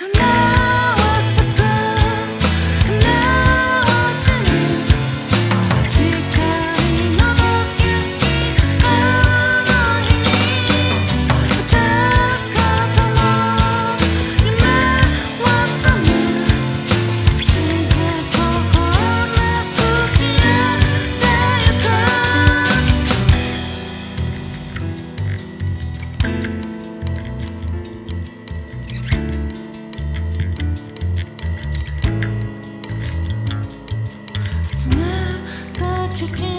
No!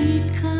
Because